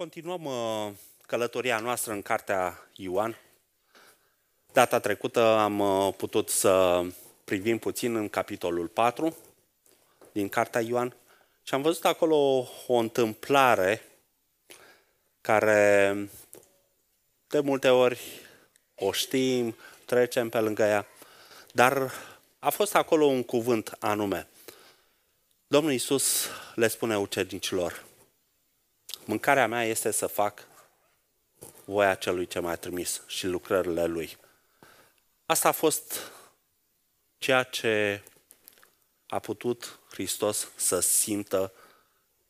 Continuăm uh, călătoria noastră în cartea Ioan. Data trecută am uh, putut să privim puțin în capitolul 4 din cartea Ioan și am văzut acolo o întâmplare care de multe ori o știm, trecem pe lângă ea, dar a fost acolo un cuvânt anume. Domnul Iisus le spune ucenicilor, mâncarea mea este să fac voia celui ce m-a trimis și lucrările lui. Asta a fost ceea ce a putut Hristos să simtă,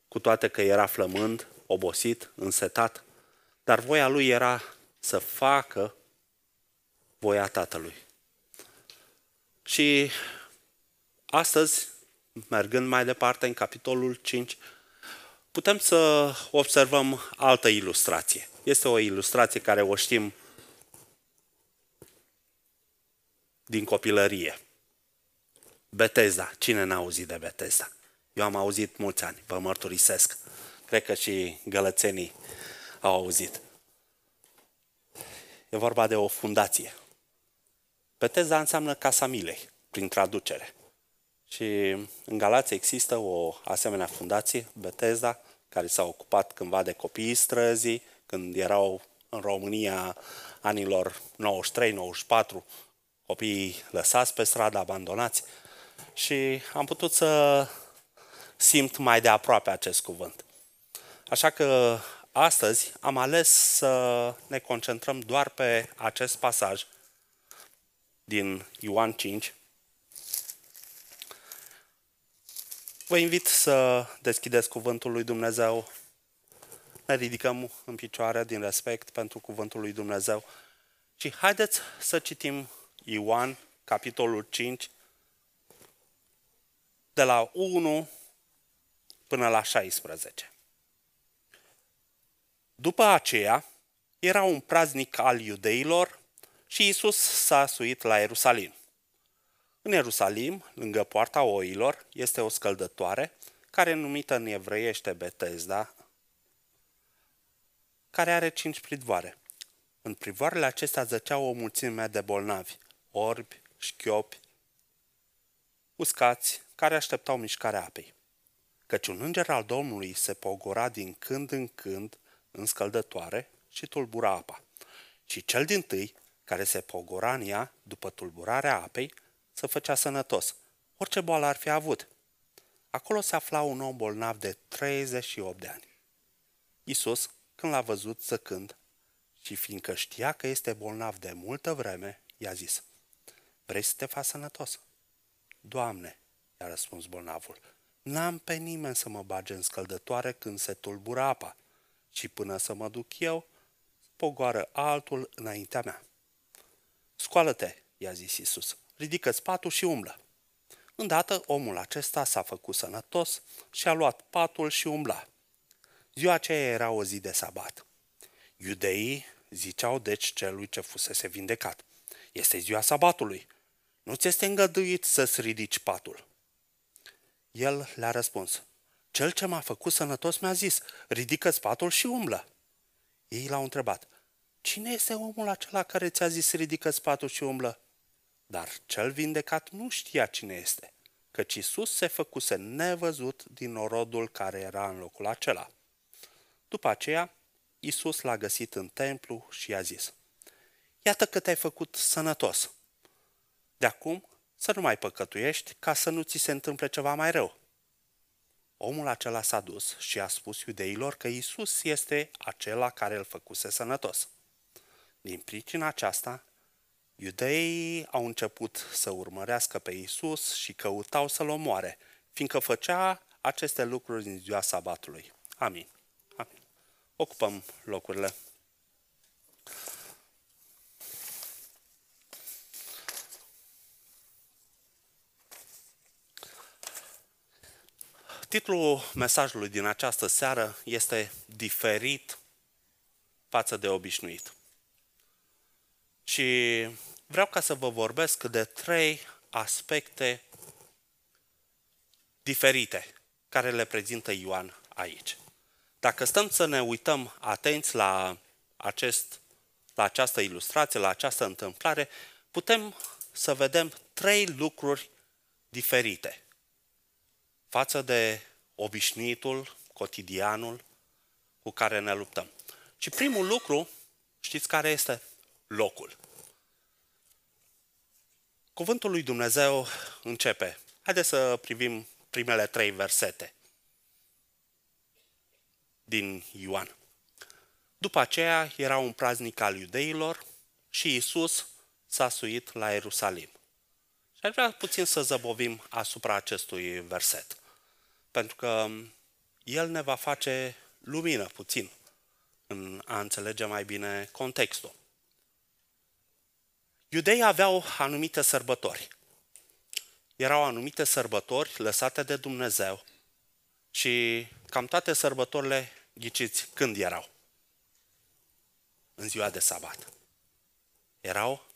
cu toate că era flămând, obosit, însetat, dar voia lui era să facă voia Tatălui. Și astăzi, mergând mai departe în capitolul 5, putem să observăm altă ilustrație. Este o ilustrație care o știm din copilărie. Beteza. Cine n-a auzit de Beteza? Eu am auzit mulți ani, vă mărturisesc. Cred că și gălățenii au auzit. E vorba de o fundație. Beteza înseamnă Casa Milei, prin traducere. Și în Galați există o asemenea fundație, Beteza, care s-a ocupat cândva de copiii străzii, când erau în România anilor 93-94, copiii lăsați pe stradă, abandonați. Și am putut să simt mai de aproape acest cuvânt. Așa că astăzi am ales să ne concentrăm doar pe acest pasaj din Ioan 5. Vă invit să deschideți cuvântul lui Dumnezeu. Ne ridicăm în picioare din respect pentru cuvântul lui Dumnezeu. Și haideți să citim Ioan, capitolul 5, de la 1 până la 16. După aceea, era un praznic al iudeilor și Isus s-a suit la Ierusalim. În Ierusalim, lângă poarta oilor, este o scăldătoare, care numită în evreiește Betesda, care are cinci pridvoare. În privoarele acestea zăceau o mulțime de bolnavi, orbi, șchiopi, uscați, care așteptau mișcarea apei. Căci un înger al Domnului se pogora din când în când în scăldătoare și tulbura apa. Și cel din tâi, care se pogora în ea după tulburarea apei, să făcea sănătos, orice boală ar fi avut. Acolo se afla un om bolnav de 38 de ani. Isus, când l-a văzut zăcând și fiindcă știa că este bolnav de multă vreme, i-a zis, Vrei să te faci sănătos? Doamne, i-a răspuns bolnavul, n-am pe nimeni să mă bage în scăldătoare când se tulbură apa și până să mă duc eu, pogoară altul înaintea mea. Scoală-te, i-a zis Isus, ridică patul și umblă. Îndată omul acesta s-a făcut sănătos și a luat patul și umbla. Ziua aceea era o zi de sabat. Iudeii ziceau deci celui ce fusese vindecat. Este ziua sabatului. Nu ți este îngăduit să-ți ridici patul. El le-a răspuns. Cel ce m-a făcut sănătos mi-a zis, ridică patul și umblă. Ei l-au întrebat, cine este omul acela care ți-a zis ridică patul și umblă? Dar cel vindecat nu știa cine este, căci Isus se făcuse nevăzut din norodul care era în locul acela. După aceea, Isus l-a găsit în templu și i-a zis, Iată că te-ai făcut sănătos. De acum, să nu mai păcătuiești ca să nu ți se întâmple ceva mai rău. Omul acela s-a dus și a spus iudeilor că Isus este acela care îl făcuse sănătos. Din pricina aceasta, Iudeii au început să urmărească pe Isus și căutau să-l omoare, fiindcă făcea aceste lucruri în ziua sabatului. Amin. Amin. Ocupăm locurile. Titlul mesajului din această seară este Diferit față de obișnuit. Și vreau ca să vă vorbesc de trei aspecte diferite care le prezintă Ioan aici. Dacă stăm să ne uităm atenți la, acest, la această ilustrație, la această întâmplare, putem să vedem trei lucruri diferite față de obișnuitul, cotidianul cu care ne luptăm. Și primul lucru, știți care este? Locul. Cuvântul lui Dumnezeu începe. Haideți să privim primele trei versete din Ioan. După aceea era un praznic al iudeilor și Isus s-a suit la Ierusalim. Și aș vrea puțin să zăbovim asupra acestui verset, pentru că el ne va face lumină puțin în a înțelege mai bine contextul. Iudeii aveau anumite sărbători. Erau anumite sărbători lăsate de Dumnezeu și cam toate sărbătorile, ghiciți, când erau? În ziua de sabat. Erau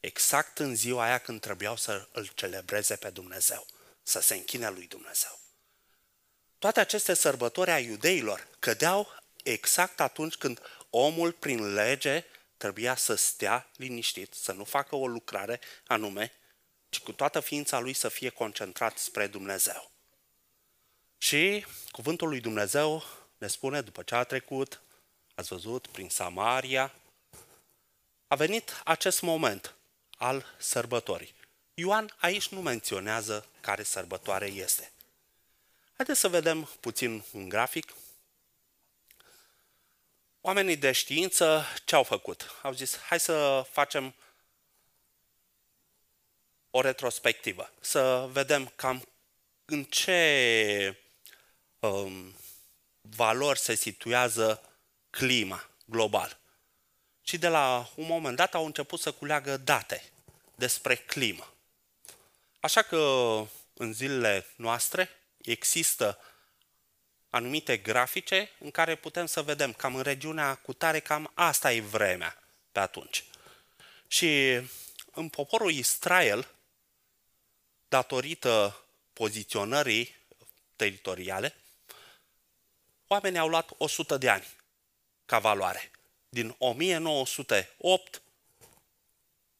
exact în ziua aia când trebuiau să îl celebreze pe Dumnezeu, să se închine lui Dumnezeu. Toate aceste sărbători a iudeilor cădeau exact atunci când omul, prin lege, trebuia să stea liniștit, să nu facă o lucrare anume, ci cu toată ființa lui să fie concentrat spre Dumnezeu. Și cuvântul lui Dumnezeu ne spune, după ce a trecut, ați văzut, prin Samaria, a venit acest moment al sărbătorii. Ioan aici nu menționează care sărbătoare este. Haideți să vedem puțin un grafic. Oamenii de știință ce au făcut? Au zis, hai să facem o retrospectivă, să vedem cam în ce um, valori se situează clima global. Și de la un moment dat au început să culeagă date despre climă. Așa că în zilele noastre există anumite grafice în care putem să vedem cam în regiunea cu tare, cam asta e vremea pe atunci. Și în poporul Israel, datorită poziționării teritoriale, oamenii au luat 100 de ani ca valoare. Din 1908,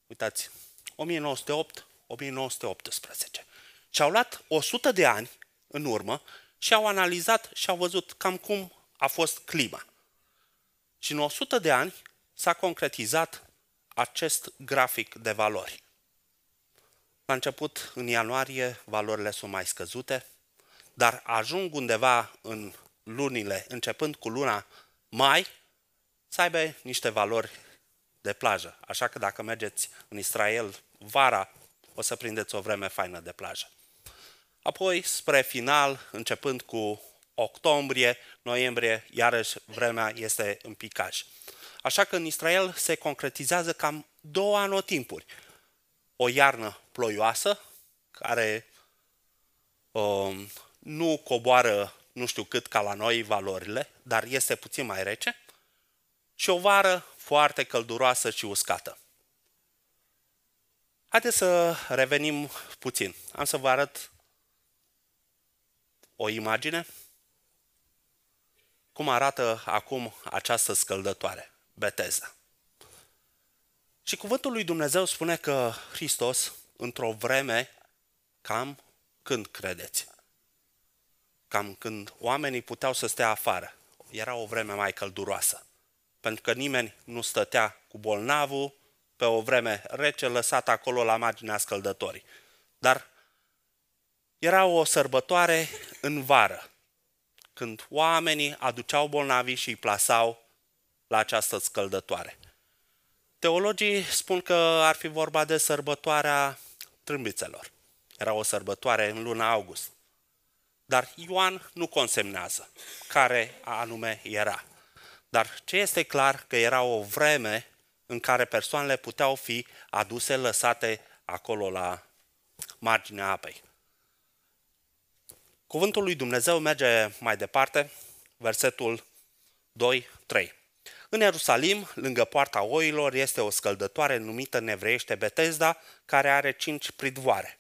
uitați, 1908, 1918. Și au luat 100 de ani în urmă și au analizat și au văzut cam cum a fost clima. Și în 100 de ani s-a concretizat acest grafic de valori. La început, în ianuarie, valorile sunt mai scăzute, dar ajung undeva în lunile, începând cu luna mai, să aibă niște valori de plajă. Așa că dacă mergeți în Israel vara, o să prindeți o vreme faină de plajă. Apoi, spre final, începând cu octombrie, noiembrie, iarăși vremea este în picaj. Așa că în Israel se concretizează cam două anotimpuri. O iarnă ploioasă, care um, nu coboară nu știu cât ca la noi valorile, dar este puțin mai rece, și o vară foarte călduroasă și uscată. Haideți să revenim puțin. Am să vă arăt o imagine? Cum arată acum această scăldătoare, Beteza. Și cuvântul lui Dumnezeu spune că Hristos, într-o vreme, cam când credeți? Cam când oamenii puteau să stea afară. Era o vreme mai călduroasă. Pentru că nimeni nu stătea cu bolnavul pe o vreme rece lăsat acolo la marginea scăldătorii. Dar era o sărbătoare în vară, când oamenii aduceau bolnavii și îi plasau la această scăldătoare. Teologii spun că ar fi vorba de sărbătoarea trâmbițelor. Era o sărbătoare în luna august. Dar Ioan nu consemnează care anume era. Dar ce este clar că era o vreme în care persoanele puteau fi aduse, lăsate acolo la marginea apei. Cuvântul lui Dumnezeu merge mai departe, versetul 2-3. În Ierusalim, lângă poarta oilor, este o scăldătoare numită nevreiește Betesda, care are cinci pridvoare.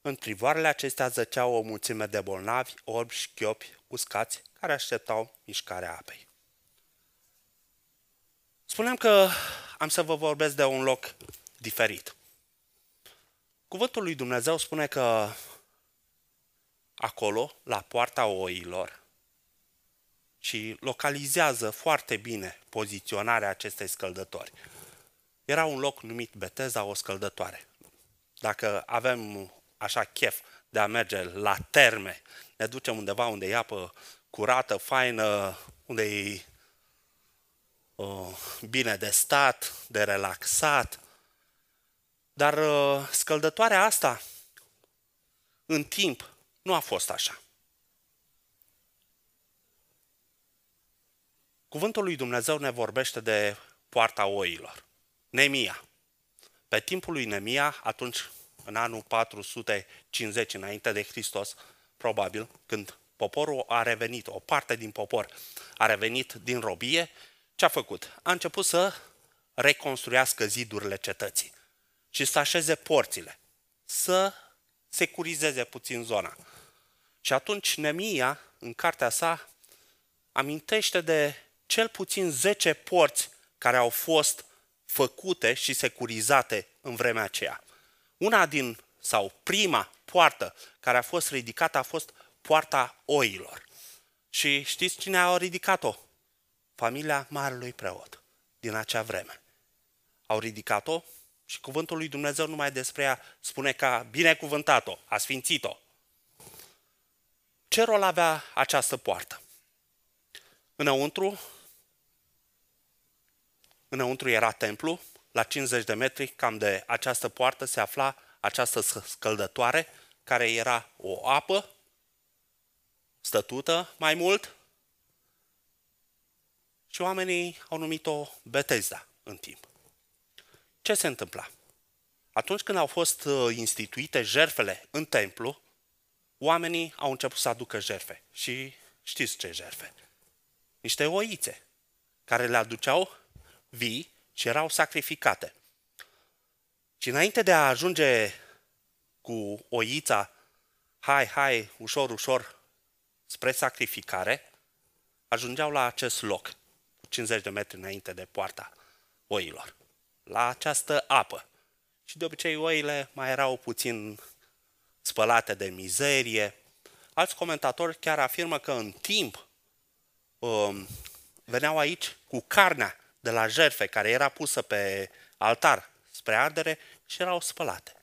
În privoarele acestea zăceau o mulțime de bolnavi, orbi, șchiopi, uscați, care așteptau mișcarea apei. Spuneam că am să vă vorbesc de un loc diferit. Cuvântul lui Dumnezeu spune că acolo, la poarta oilor, și localizează foarte bine poziționarea acestei scăldători. Era un loc numit Beteza, o scăldătoare. Dacă avem așa chef de a merge la terme, ne ducem undeva unde e apă curată, faină, unde e uh, bine de stat, de relaxat. Dar uh, scăldătoarea asta, în timp, nu a fost așa. Cuvântul lui Dumnezeu ne vorbește de poarta oilor. Nemia. Pe timpul lui Nemia, atunci, în anul 450 înainte de Hristos, probabil, când poporul a revenit, o parte din popor a revenit din robie, ce a făcut? A început să reconstruiască zidurile cetății și să așeze porțile, să securizeze puțin zona. Și atunci Nemia, în cartea sa, amintește de cel puțin 10 porți care au fost făcute și securizate în vremea aceea. Una din, sau prima poartă care a fost ridicată a fost poarta oilor. Și știți cine a ridicat-o? Familia Marelui Preot din acea vreme. Au ridicat-o și cuvântul lui Dumnezeu numai despre ea spune că a binecuvântat-o, a sfințit-o. Ce rol avea această poartă? Înăuntru Înăuntru era templu, la 50 de metri, cam de această poartă, se afla această scăldătoare, care era o apă stătută mai mult și oamenii au numit-o Betesda în timp. Ce se întâmpla? Atunci când au fost uh, instituite jerfele în templu, oamenii au început să aducă jerfe. Și știți ce jerfe? Niște oițe care le aduceau vii și erau sacrificate. Și înainte de a ajunge cu oița, hai, hai, ușor, ușor, spre sacrificare, ajungeau la acest loc, 50 de metri înainte de poarta oilor, la această apă. Și de obicei oile mai erau puțin spălate de mizerie. Alți comentatori chiar afirmă că în timp um, veneau aici cu carnea de la jerfe care era pusă pe altar spre ardere și erau spălate.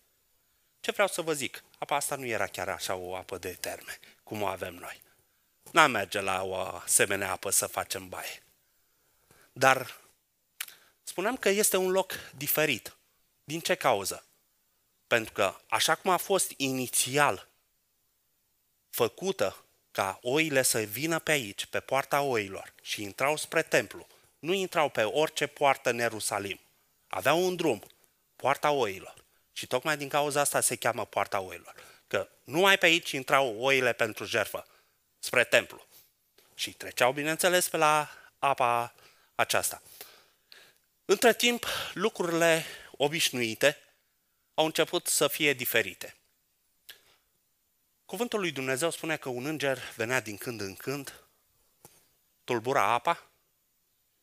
Ce vreau să vă zic? Apa asta nu era chiar așa o apă de terme, cum o avem noi. N-am merge la o asemenea apă să facem baie. Dar spuneam că este un loc diferit. Din ce cauză? Pentru că așa cum a fost inițial făcută ca oile să vină pe aici, pe poarta oilor, și intrau spre templu, nu intrau pe orice poartă în Ierusalim. Aveau un drum, poarta oilor. Și tocmai din cauza asta se cheamă poarta oilor. Că numai pe aici intrau oile pentru jerfă, spre templu. Și treceau, bineînțeles, pe la apa aceasta. Între timp, lucrurile obișnuite au început să fie diferite. Cuvântul lui Dumnezeu spune că un înger venea din când în când, tulbura apa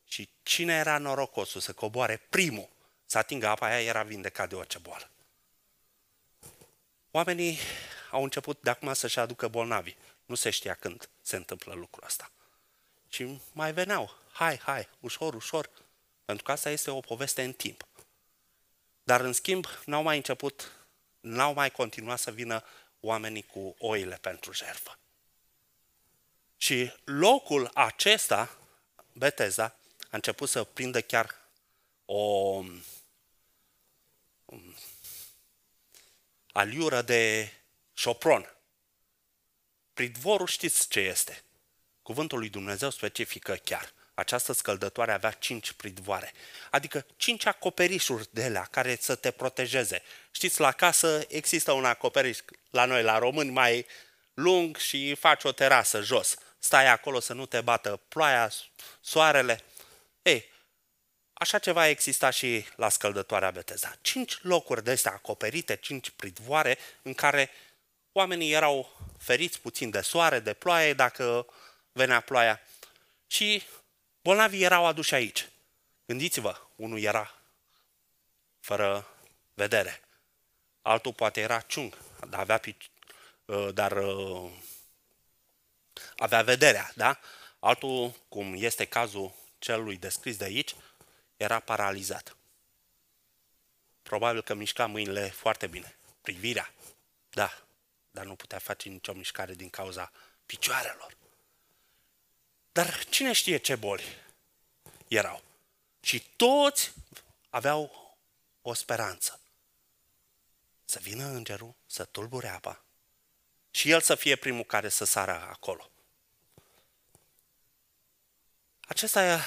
și cine era norocosul să coboare primul, să atingă apa aia, era vindecat de orice boală. Oamenii au început de acum să-și aducă bolnavi. Nu se știa când se întâmplă lucrul ăsta. Și mai veneau, hai, hai, ușor, ușor, pentru că asta este o poveste în timp. Dar în schimb, n-au mai început, n-au mai continuat să vină oamenii cu oile pentru jertfă. Și locul acesta, Beteza, a început să prindă chiar o um, aliură de șopron. Pridvorul știți ce este? Cuvântul lui Dumnezeu specifică chiar. Această scăldătoare avea cinci pridvoare, adică cinci acoperișuri de alea care să te protejeze. Știți, la casă există un acoperiș la noi, la români, mai lung și faci o terasă jos. Stai acolo să nu te bată ploaia, soarele. Ei, așa ceva exista și la scăldătoarea Beteza. Cinci locuri de astea acoperite, cinci pridvoare, în care oamenii erau feriți puțin de soare, de ploaie, dacă venea ploaia și bolnavii erau aduși aici. Gândiți-vă, unul era fără vedere, altul poate era ciung, dar avea, uh, dar uh, avea vederea, da? Altul, cum este cazul celui descris de aici, era paralizat. Probabil că mișca mâinile foarte bine. Privirea, da, dar nu putea face nicio mișcare din cauza picioarelor. Dar cine știe ce boli erau? Și toți aveau o speranță. Să vină îngerul, să tulbure apa și el să fie primul care să sară acolo. Acesta,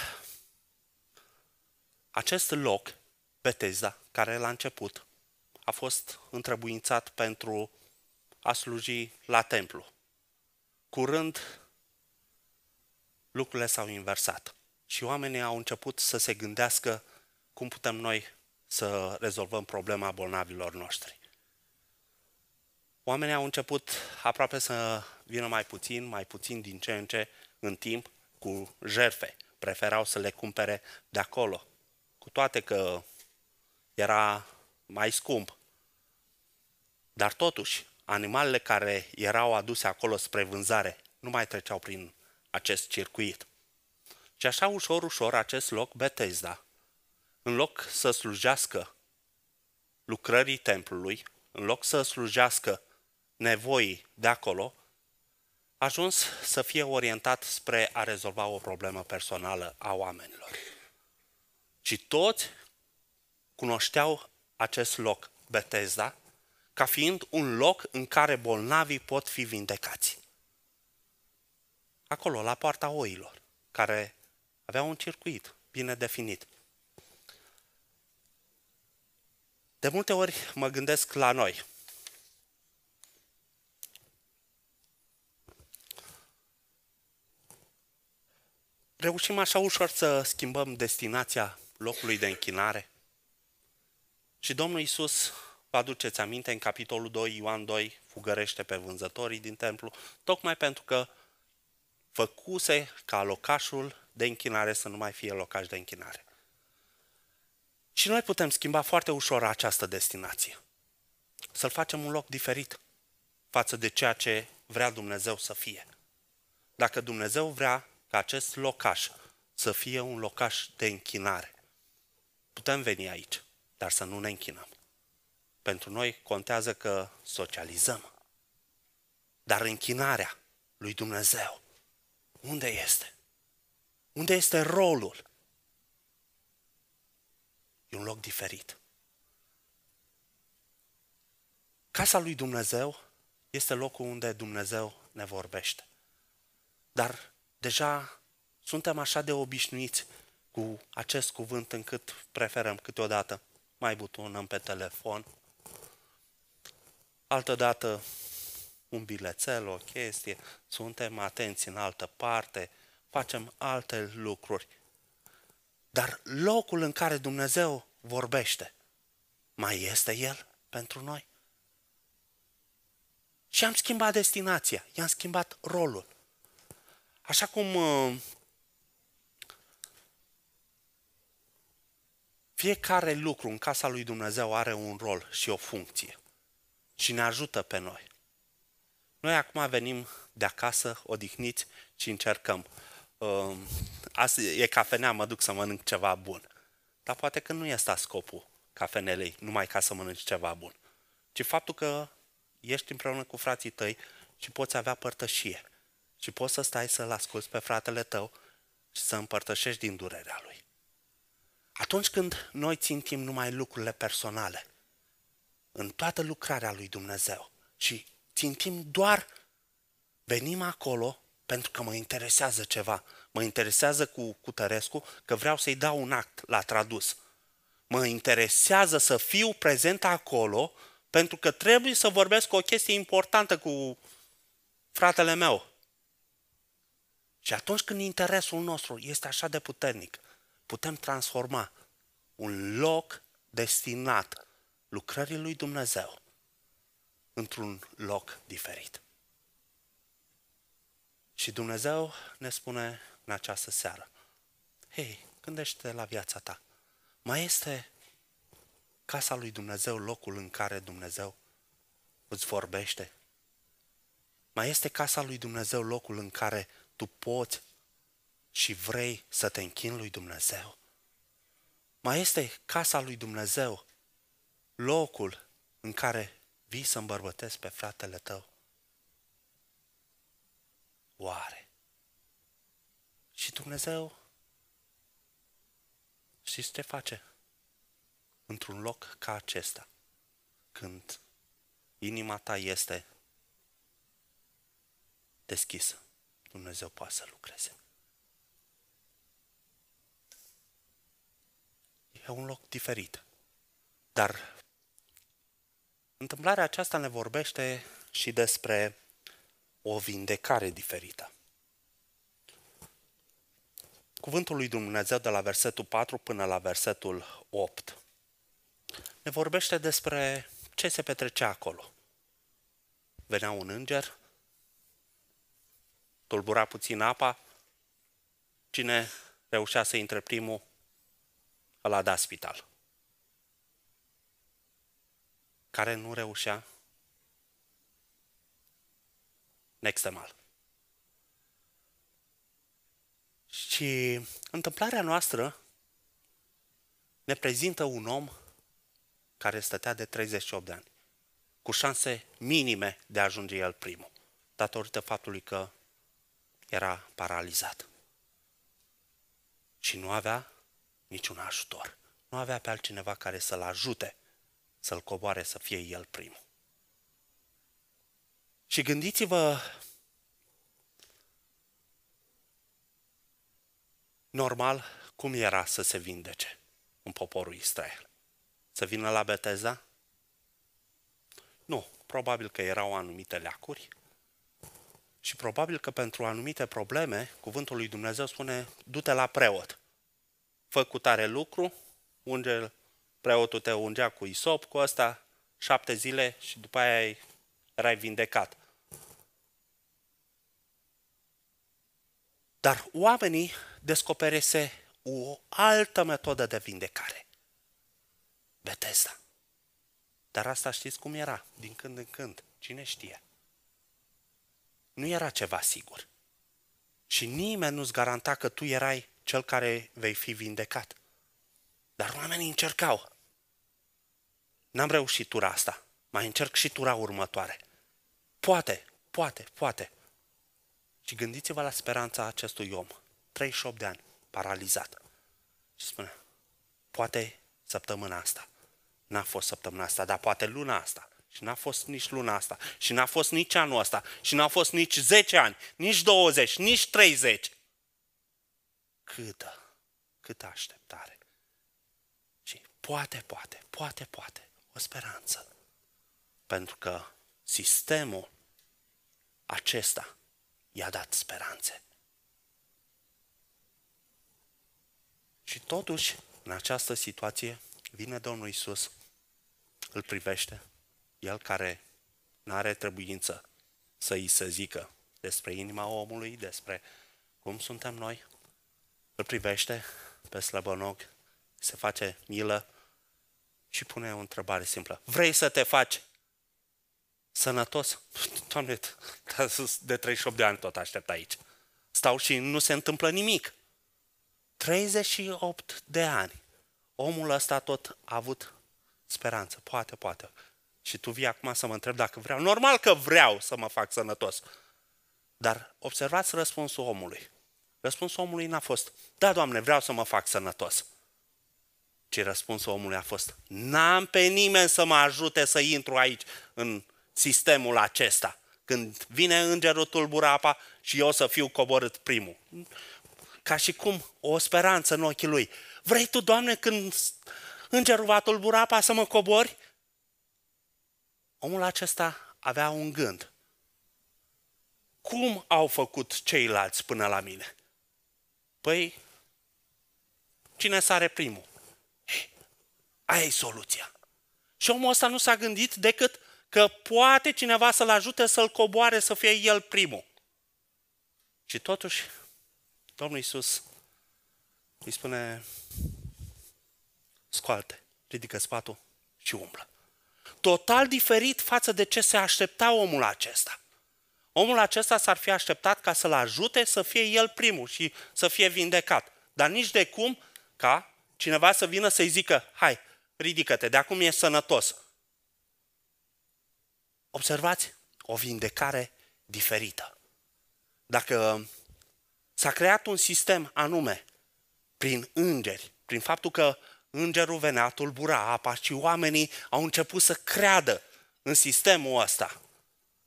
acest loc, Betesda, care la început a fost întrebuințat pentru a sluji la templu. Curând, lucrurile s-au inversat și oamenii au început să se gândească cum putem noi să rezolvăm problema bolnavilor noștri. Oamenii au început aproape să vină mai puțin, mai puțin din ce în ce în timp cu jerfe. Preferau să le cumpere de acolo. Cu toate că era mai scump. Dar totuși, animalele care erau aduse acolo spre vânzare nu mai treceau prin acest circuit. Și așa ușor, ușor, acest loc, Bethesda, în loc să slujească lucrării templului, în loc să slujească nevoii de acolo, a ajuns să fie orientat spre a rezolva o problemă personală a oamenilor. Și toți cunoșteau acest loc, Bethesda, ca fiind un loc în care bolnavii pot fi vindecați. Acolo, la poarta oilor, care avea un circuit bine definit. De multe ori mă gândesc la noi. Reușim așa ușor să schimbăm destinația locului de închinare? Și Domnul Isus, vă aduceți aminte, în capitolul 2, Ioan 2, fugărește pe vânzătorii din templu, tocmai pentru că făcuse ca locașul de închinare să nu mai fie locaș de închinare. Și noi putem schimba foarte ușor această destinație. Să-l facem un loc diferit față de ceea ce vrea Dumnezeu să fie. Dacă Dumnezeu vrea ca acest locaș să fie un locaș de închinare, putem veni aici, dar să nu ne închinăm. Pentru noi contează că socializăm. Dar închinarea lui Dumnezeu, unde este? Unde este rolul? E un loc diferit. Casa lui Dumnezeu este locul unde Dumnezeu ne vorbește. Dar deja suntem așa de obișnuiți cu acest cuvânt încât preferăm câteodată mai butonăm pe telefon, altădată un bilețel, o chestie, suntem atenți în altă parte, facem alte lucruri. Dar locul în care Dumnezeu vorbește, mai este El pentru noi? Și am schimbat destinația, i-am schimbat rolul. Așa cum uh, fiecare lucru în casa lui Dumnezeu are un rol și o funcție și ne ajută pe noi. Noi acum venim de acasă, odihniți și încercăm uh, azi e cafenea, mă duc să mănânc ceva bun. Dar poate că nu este scopul cafenelei, numai ca să mănânci ceva bun, ci faptul că ești împreună cu frații tăi și poți avea părtășie. Și poți să stai să-l asculți pe fratele tău și să împărtășești din durerea lui. Atunci când noi țintim numai lucrurile personale, în toată lucrarea lui Dumnezeu și țintim doar, venim acolo pentru că mă interesează ceva. Mă interesează cu, cu Tărescu că vreau să-i dau un act la tradus. Mă interesează să fiu prezent acolo pentru că trebuie să vorbesc o chestie importantă cu fratele meu. Și atunci când interesul nostru este așa de puternic, putem transforma un loc destinat lucrării lui Dumnezeu într-un loc diferit. Și Dumnezeu ne spune în această seară, hei, gândește la viața ta. Mai este casa lui Dumnezeu locul în care Dumnezeu îți vorbește? Mai este casa lui Dumnezeu locul în care tu poți și vrei să te închini lui Dumnezeu? Mai este casa lui Dumnezeu locul în care vii să îmbărbătezi pe fratele tău? Oare? Și Dumnezeu, știți ce face? Într-un loc ca acesta, când inima ta este deschisă, Dumnezeu poate să lucreze. E un loc diferit. Dar întâmplarea aceasta ne vorbește și despre o vindecare diferită. Cuvântul lui Dumnezeu de la versetul 4 până la versetul 8 ne vorbește despre ce se petrecea acolo. Venea un înger, tulbura puțin apa, cine reușea să intre primul, ăla da spital. Care nu reușea, nextemal. Și întâmplarea noastră ne prezintă un om care stătea de 38 de ani, cu șanse minime de a ajunge el primul, datorită faptului că era paralizat. Și nu avea niciun ajutor. Nu avea pe altcineva care să-l ajute să-l coboare să fie el primul. Și gândiți-vă normal cum era să se vindece în poporul Israel. Să vină la Beteza? Nu, probabil că erau anumite leacuri și probabil că pentru anumite probleme, cuvântul lui Dumnezeu spune, du-te la preot. Fă cu tare lucru, unge, preotul te ungea cu isop, cu ăsta șapte zile și după aia erai vindecat. Dar oamenii descoperese o altă metodă de vindecare. Betesda. Dar asta știți cum era, din când în când. Cine știe? Nu era ceva sigur. Și nimeni nu-ți garanta că tu erai cel care vei fi vindecat. Dar oamenii încercau. N-am reușit tura asta. Mai încerc și tura următoare. Poate, poate, poate. Și gândiți-vă la speranța acestui om. 38 de ani, paralizat. Și spune, poate săptămâna asta. N-a fost săptămâna asta, dar poate luna asta. Și n-a fost nici luna asta. Și n-a fost nici anul ăsta. Și n-a fost nici 10 ani, nici 20, nici 30. Câtă, câtă așteptare. Și poate, poate, poate, poate. O speranță. Pentru că sistemul acesta i-a dat speranțe. Și totuși, în această situație, vine Domnul Isus, îl privește, el care nu are trebuință să îi se zică despre inima omului, despre cum suntem noi, îl privește pe slăbănog, se face milă și pune o întrebare simplă. Vrei să te faci sănătos? Doamne, de 38 de ani tot aștept aici. Stau și nu se întâmplă nimic. 38 de ani. Omul ăsta tot a avut speranță. Poate, poate. Și tu vii acum să mă întreb dacă vreau. Normal că vreau să mă fac sănătos. Dar observați răspunsul omului. Răspunsul omului n-a fost, da, Doamne, vreau să mă fac sănătos. Ci răspunsul omului a fost, n-am pe nimeni să mă ajute să intru aici, în sistemul acesta. Când vine îngerul tulbura apa și eu să fiu coborât primul ca și cum o speranță în ochii lui. Vrei tu, Doamne, când îngerul va tulbura apa să mă cobori? Omul acesta avea un gând. Cum au făcut ceilalți până la mine? Păi, cine sare primul? Hey, aia e soluția. Și omul ăsta nu s-a gândit decât că poate cineva să-l ajute să-l coboare să fie el primul. Și totuși, Domnul Iisus îi spune, scoalte, ridică spatul și umblă. Total diferit față de ce se aștepta omul acesta. Omul acesta s-ar fi așteptat ca să-l ajute să fie el primul și să fie vindecat. Dar nici de cum ca cineva să vină să-i zică, hai, ridică-te, de acum e sănătos. Observați? O vindecare diferită. Dacă s-a creat un sistem anume prin îngeri, prin faptul că îngerul venea, tulbura apa și oamenii au început să creadă în sistemul ăsta.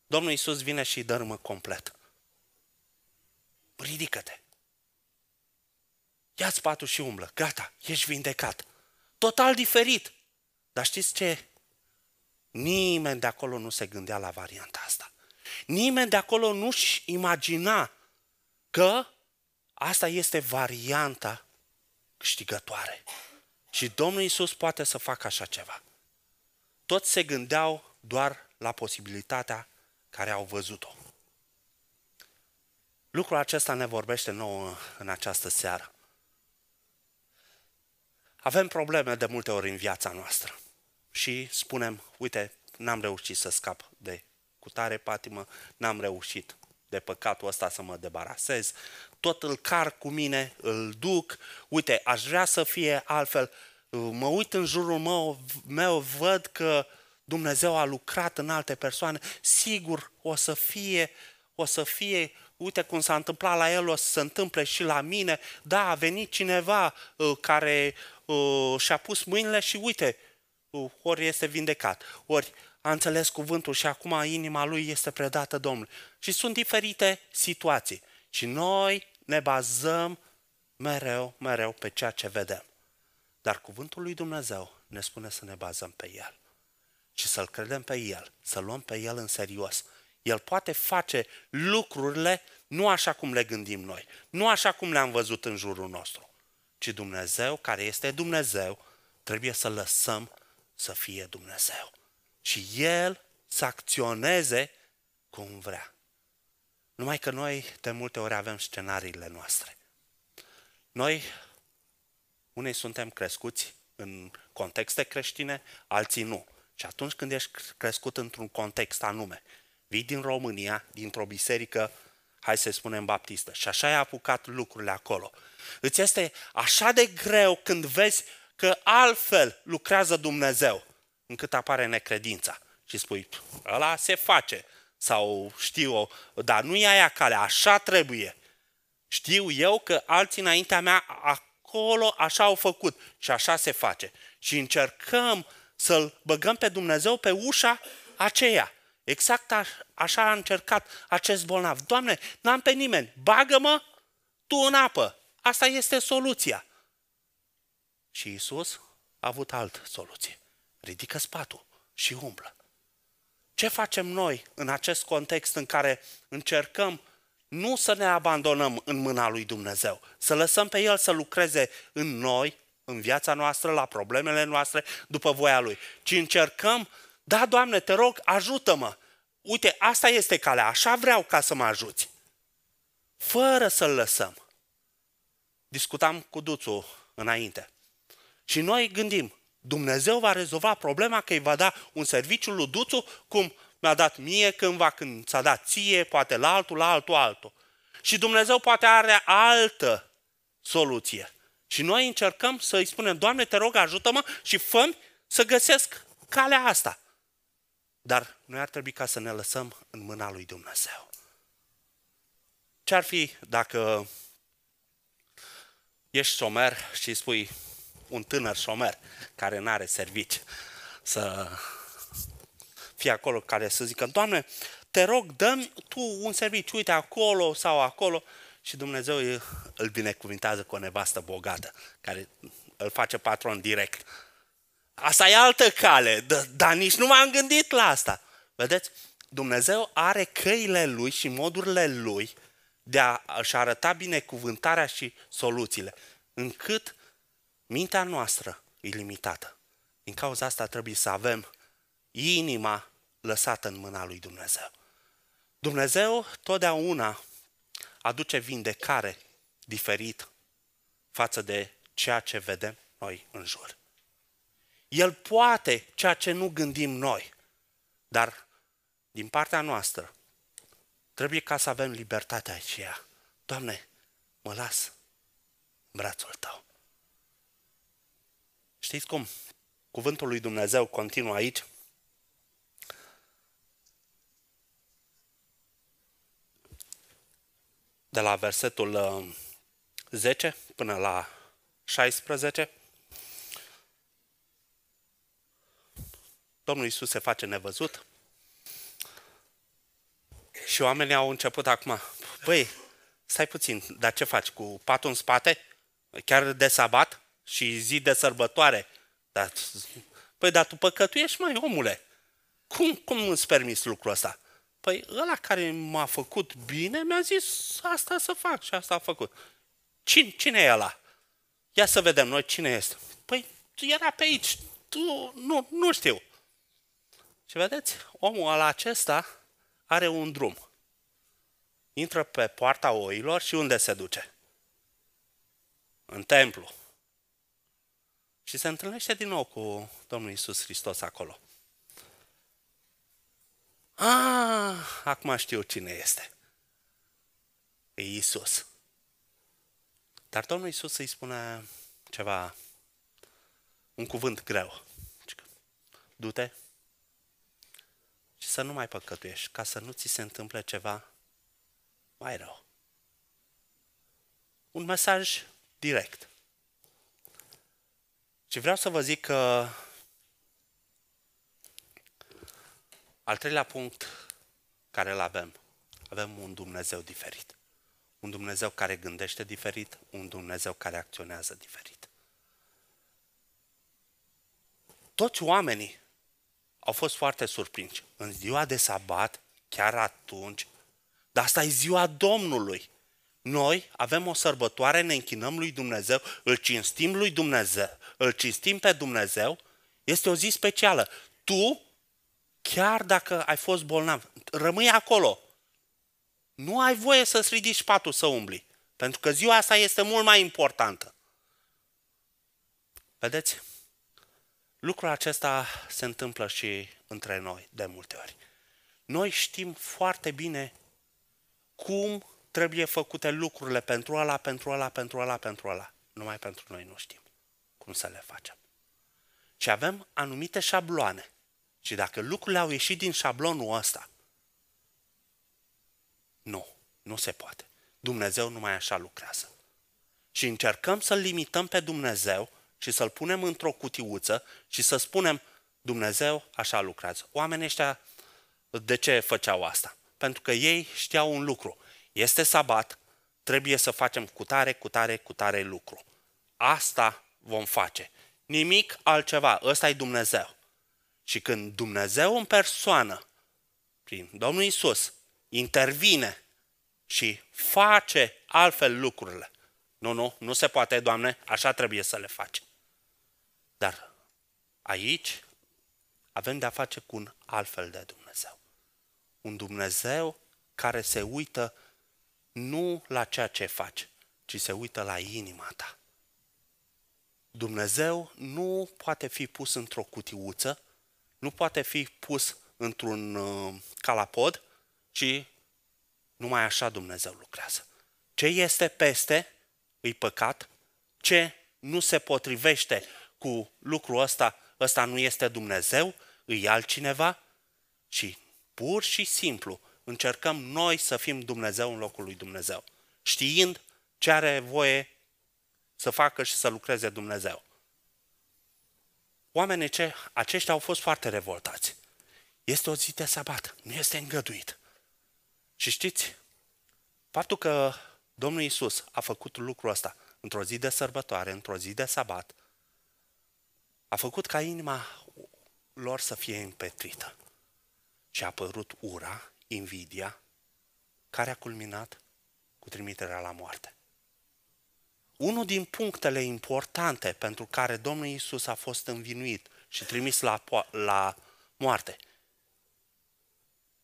Domnul Iisus vine și dărâmă complet. Ridică-te. Ia spatul și umblă. Gata, ești vindecat. Total diferit. Dar știți ce? Nimeni de acolo nu se gândea la varianta asta. Nimeni de acolo nu-și imagina că asta este varianta câștigătoare. Și Domnul Isus poate să facă așa ceva. Toți se gândeau doar la posibilitatea care au văzut-o. Lucrul acesta ne vorbește nouă în această seară. Avem probleme de multe ori în viața noastră și spunem, uite, n-am reușit să scap de cutare patimă, n-am reușit de păcatul ăsta să mă debarasez, tot îl car cu mine, îl duc, uite, aș vrea să fie altfel, mă uit în jurul meu, meu văd că Dumnezeu a lucrat în alte persoane, sigur o să fie, o să fie, uite cum s-a întâmplat la el, o să se întâmple și la mine, da, a venit cineva uh, care uh, și-a pus mâinile și uite, uh, ori este vindecat, ori a înțeles cuvântul și acum inima lui este predată Domnului. Și sunt diferite situații. Și noi ne bazăm mereu, mereu pe ceea ce vedem. Dar cuvântul lui Dumnezeu ne spune să ne bazăm pe El. Și să-L credem pe El, să luăm pe El în serios. El poate face lucrurile nu așa cum le gândim noi, nu așa cum le-am văzut în jurul nostru, ci Dumnezeu, care este Dumnezeu, trebuie să lăsăm să fie Dumnezeu. Și El să acționeze cum vrea. Numai că noi de multe ori avem scenariile noastre. Noi, unei suntem crescuți în contexte creștine, alții nu. Și atunci când ești crescut într-un context anume, vii din România, dintr-o biserică, hai să spunem baptistă, și așa ai apucat lucrurile acolo. Îți este așa de greu când vezi că altfel lucrează Dumnezeu, încât apare necredința. Și spui, ăla se face, sau știu, dar nu e aia care, așa trebuie. Știu eu că alții înaintea mea acolo așa au făcut și așa se face. Și încercăm să-L băgăm pe Dumnezeu pe ușa aceea. Exact așa a încercat acest bolnav. Doamne, n-am pe nimeni, bagă-mă tu în apă. Asta este soluția. Și Isus a avut altă soluție. Ridică spatul și umblă. Ce facem noi în acest context în care încercăm nu să ne abandonăm în mâna lui Dumnezeu, să lăsăm pe El să lucreze în noi, în viața noastră, la problemele noastre, după voia Lui, ci încercăm, da, Doamne, te rog, ajută-mă. Uite, asta este calea, așa vreau ca să mă ajuți. Fără să-L lăsăm. Discutam cu Duțu înainte. Și noi gândim, Dumnezeu va rezolva problema că îi va da un serviciu lui Duțu cum mi-a dat mie cândva, când ți-a dat ție, poate la altul, la altul, altul. Și Dumnezeu poate are altă soluție. Și noi încercăm să îi spunem, Doamne, te rog, ajută-mă și fă să găsesc calea asta. Dar noi ar trebui ca să ne lăsăm în mâna lui Dumnezeu. Ce ar fi dacă ești somer și spui un tânăr somer care nu are servici să fie acolo care să zică, Doamne, te rog, dă tu un serviciu, uite acolo sau acolo. Și Dumnezeu îl binecuvintează cu o nevastă bogată, care îl face patron direct. Asta e altă cale, dar nici nu m-am gândit la asta. Vedeți? Dumnezeu are căile lui și modurile lui de a-și arăta binecuvântarea și soluțiile, încât mintea noastră e limitată. Din cauza asta trebuie să avem inima lăsată în mâna lui Dumnezeu. Dumnezeu totdeauna aduce vindecare diferit față de ceea ce vedem noi în jur. El poate ceea ce nu gândim noi, dar din partea noastră trebuie ca să avem libertatea aceea. Doamne, mă las în brațul Tău. Știți cum? Cuvântul lui Dumnezeu continuă aici. De la versetul 10 uh, până la 16. Domnul Iisus se face nevăzut și oamenii au început acum, băi, stai puțin, dar ce faci, cu patul în spate? Chiar de sabat și zi de sărbătoare? Dar, păi, dar tu păcătuiești, mai omule. Cum, cum îți permis lucrul ăsta? Păi ăla care m-a făcut bine mi-a zis asta să fac și asta a făcut. Cine, cine e ăla? Ia să vedem noi cine este. Păi era pe aici, tu nu, nu știu. Și vedeți, omul ăla acesta are un drum. Intră pe poarta oilor și unde se duce? În templu. Și se întâlnește din nou cu Domnul Isus Hristos acolo. Ah, acum știu cine este. E Isus. Dar Domnul Isus îi spune ceva, un cuvânt greu. Du-te și să nu mai păcătuiești, ca să nu ți se întâmple ceva mai rău. Un mesaj direct. Și vreau să vă zic că al treilea punct care îl avem, avem un Dumnezeu diferit. Un Dumnezeu care gândește diferit, un Dumnezeu care acționează diferit. Toți oamenii au fost foarte surprinși. În ziua de sabat, chiar atunci, dar asta e ziua Domnului. Noi avem o sărbătoare, ne închinăm lui Dumnezeu, îl cinstim lui Dumnezeu, îl cinstim pe Dumnezeu, este o zi specială. Tu, chiar dacă ai fost bolnav, rămâi acolo. Nu ai voie să-ți ridici patul să umbli, pentru că ziua asta este mult mai importantă. Vedeți? Lucrul acesta se întâmplă și între noi de multe ori. Noi știm foarte bine cum trebuie făcute lucrurile pentru ăla, pentru ăla, pentru ăla, pentru ăla. Numai pentru noi nu știm cum să le facem. Și avem anumite șabloane. Și dacă lucrurile au ieșit din șablonul ăsta, nu, nu se poate. Dumnezeu numai așa lucrează. Și încercăm să-L limităm pe Dumnezeu și să-L punem într-o cutiuță și să spunem, Dumnezeu așa lucrează. Oamenii ăștia, de ce făceau asta? Pentru că ei știau un lucru. Este sabat, trebuie să facem cu tare, cu tare, cu tare lucru. Asta vom face. Nimic altceva. Ăsta e Dumnezeu. Și când Dumnezeu în persoană, prin Domnul Isus, intervine și face altfel lucrurile. Nu, nu, nu se poate, Doamne, așa trebuie să le faci. Dar aici avem de-a face cu un altfel de Dumnezeu. Un Dumnezeu care se uită nu la ceea ce faci, ci se uită la inima ta. Dumnezeu nu poate fi pus într-o cutiuță, nu poate fi pus într-un uh, calapod, ci numai așa Dumnezeu lucrează. Ce este peste îi păcat, ce nu se potrivește cu lucrul ăsta, ăsta nu este Dumnezeu, îi altcineva, ci pur și simplu încercăm noi să fim Dumnezeu în locul lui Dumnezeu, știind ce are voie să facă și să lucreze Dumnezeu. Oamenii ce, aceștia au fost foarte revoltați. Este o zi de sabat, nu este îngăduit. Și știți, faptul că Domnul Isus a făcut lucrul ăsta într-o zi de sărbătoare, într-o zi de sabat, a făcut ca inima lor să fie împetrită. Și a apărut ura, invidia, care a culminat cu trimiterea la moarte. Unul din punctele importante pentru care Domnul Isus a fost învinuit și trimis la, la moarte.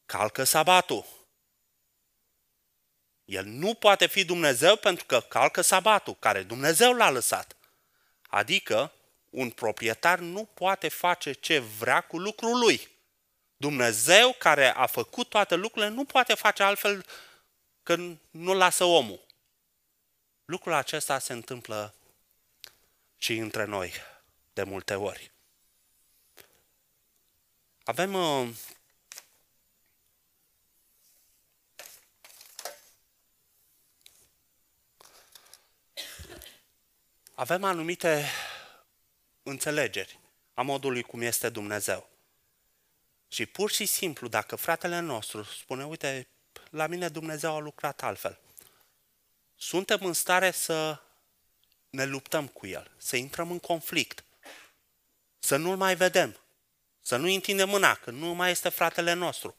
Calcă sabatul. El nu poate fi Dumnezeu pentru că calcă sabatul, care Dumnezeu l-a lăsat. Adică, un proprietar nu poate face ce vrea cu lucrul lui. Dumnezeu care a făcut toate lucrurile nu poate face altfel că nu lasă omul. Lucrul acesta se întâmplă și între noi de multe ori. Avem uh, avem anumite înțelegeri a modului cum este Dumnezeu. Și pur și simplu, dacă fratele nostru spune, uite, la mine Dumnezeu a lucrat altfel, suntem în stare să ne luptăm cu el, să intrăm în conflict, să nu-l mai vedem, să nu întindem mâna, că nu mai este fratele nostru.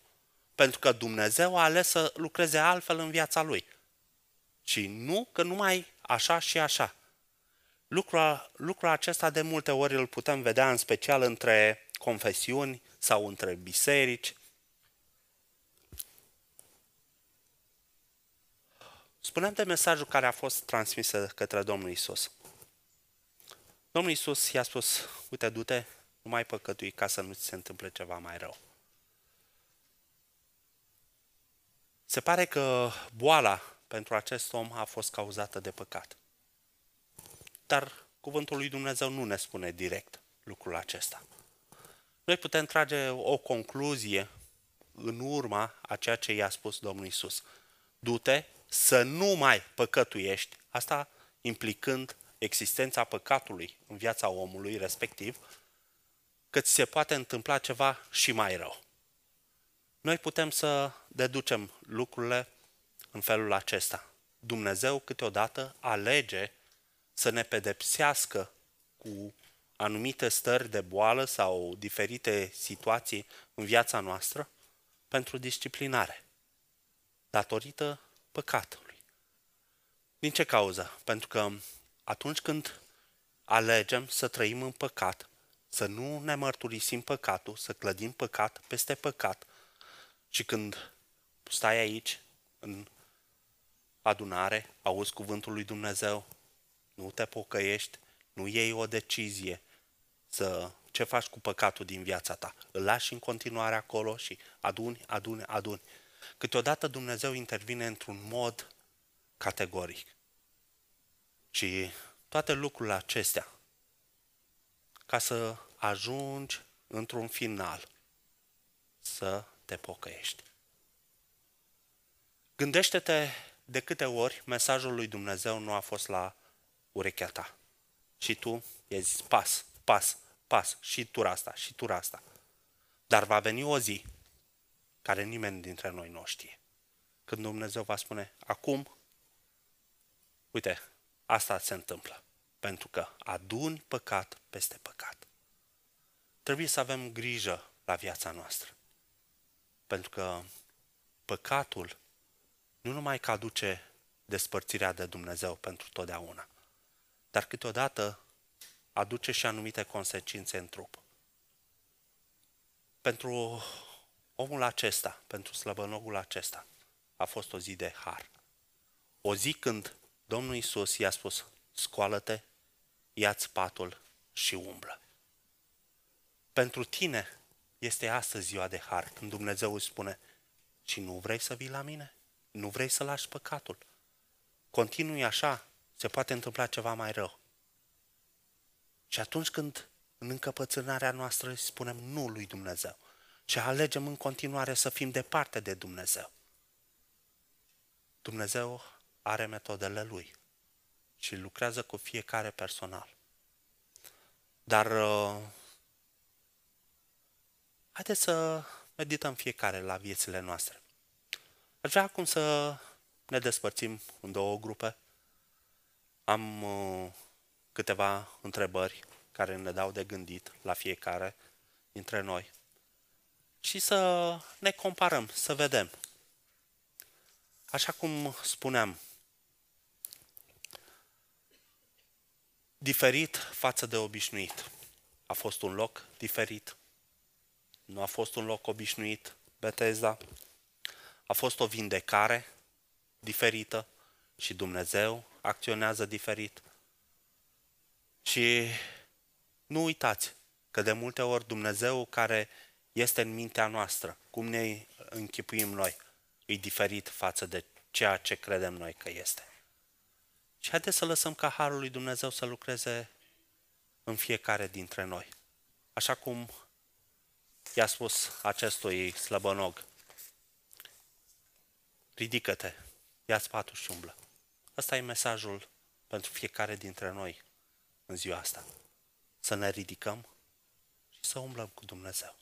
Pentru că Dumnezeu a ales să lucreze altfel în viața lui. Și nu că numai așa și așa. Lucrul, lucrul acesta de multe ori îl putem vedea în special între confesiuni sau între biserici. Spunem de mesajul care a fost transmis către Domnul Isus. Domnul Isus i-a spus, uite, du-te, nu mai păcătui ca să nu ți se întâmple ceva mai rău. Se pare că boala pentru acest om a fost cauzată de păcat. Dar cuvântul lui Dumnezeu nu ne spune direct lucrul acesta. Noi putem trage o concluzie în urma a ceea ce i-a spus Domnul Isus. Du-te să nu mai păcătuiești, asta implicând existența păcatului în viața omului respectiv, că ți se poate întâmpla ceva și mai rău. Noi putem să deducem lucrurile în felul acesta. Dumnezeu câteodată alege să ne pedepsească cu anumite stări de boală sau diferite situații în viața noastră pentru disciplinare, datorită păcatului. Din ce cauză? Pentru că atunci când alegem să trăim în păcat, să nu ne mărturisim păcatul, să clădim păcat peste păcat, și când stai aici, în adunare, auzi cuvântul lui Dumnezeu, nu te pocăiești, nu iei o decizie să ce faci cu păcatul din viața ta. Îl lași în continuare acolo și aduni, aduni, aduni. Câteodată Dumnezeu intervine într-un mod categoric. Și toate lucrurile acestea, ca să ajungi într-un final, să te pocăiești. Gândește-te de câte ori mesajul lui Dumnezeu nu a fost la urechea ta. Și tu i-ai zis, pas, pas, pas, și tu asta, și tu asta. Dar va veni o zi care nimeni dintre noi nu știe. Când Dumnezeu va spune, acum, uite, asta se întâmplă. Pentru că aduni păcat peste păcat. Trebuie să avem grijă la viața noastră. Pentru că păcatul nu numai că aduce despărțirea de Dumnezeu pentru totdeauna, dar câteodată aduce și anumite consecințe în trup. Pentru omul acesta, pentru slăbănogul acesta, a fost o zi de har. O zi când Domnul Isus i-a spus, scoală-te, ia-ți patul și umblă. Pentru tine este astăzi ziua de har, când Dumnezeu îți spune, și nu vrei să vii la mine? Nu vrei să lași păcatul? Continui așa, se poate întâmpla ceva mai rău. Și atunci când în încăpățânarea noastră spunem nu lui Dumnezeu și alegem în continuare să fim departe de Dumnezeu, Dumnezeu are metodele lui și lucrează cu fiecare personal. Dar uh, haideți să medităm fiecare la viețile noastre. Aș vrea acum să ne despărțim în două grupe. Am uh, câteva întrebări care ne dau de gândit la fiecare dintre noi și să ne comparăm, să vedem. Așa cum spuneam, diferit față de obișnuit. A fost un loc diferit. Nu a fost un loc obișnuit, Beteza. A fost o vindecare diferită și Dumnezeu acționează diferit. Și nu uitați că de multe ori Dumnezeu care este în mintea noastră, cum ne închipuim noi, e diferit față de ceea ce credem noi că este. Și haideți să lăsăm ca Harul lui Dumnezeu să lucreze în fiecare dintre noi. Așa cum i-a spus acestui slăbănog, ridică-te, ia spatul și umblă. Ăsta e mesajul pentru fiecare dintre noi în ziua asta. Să ne ridicăm și să umblăm cu Dumnezeu.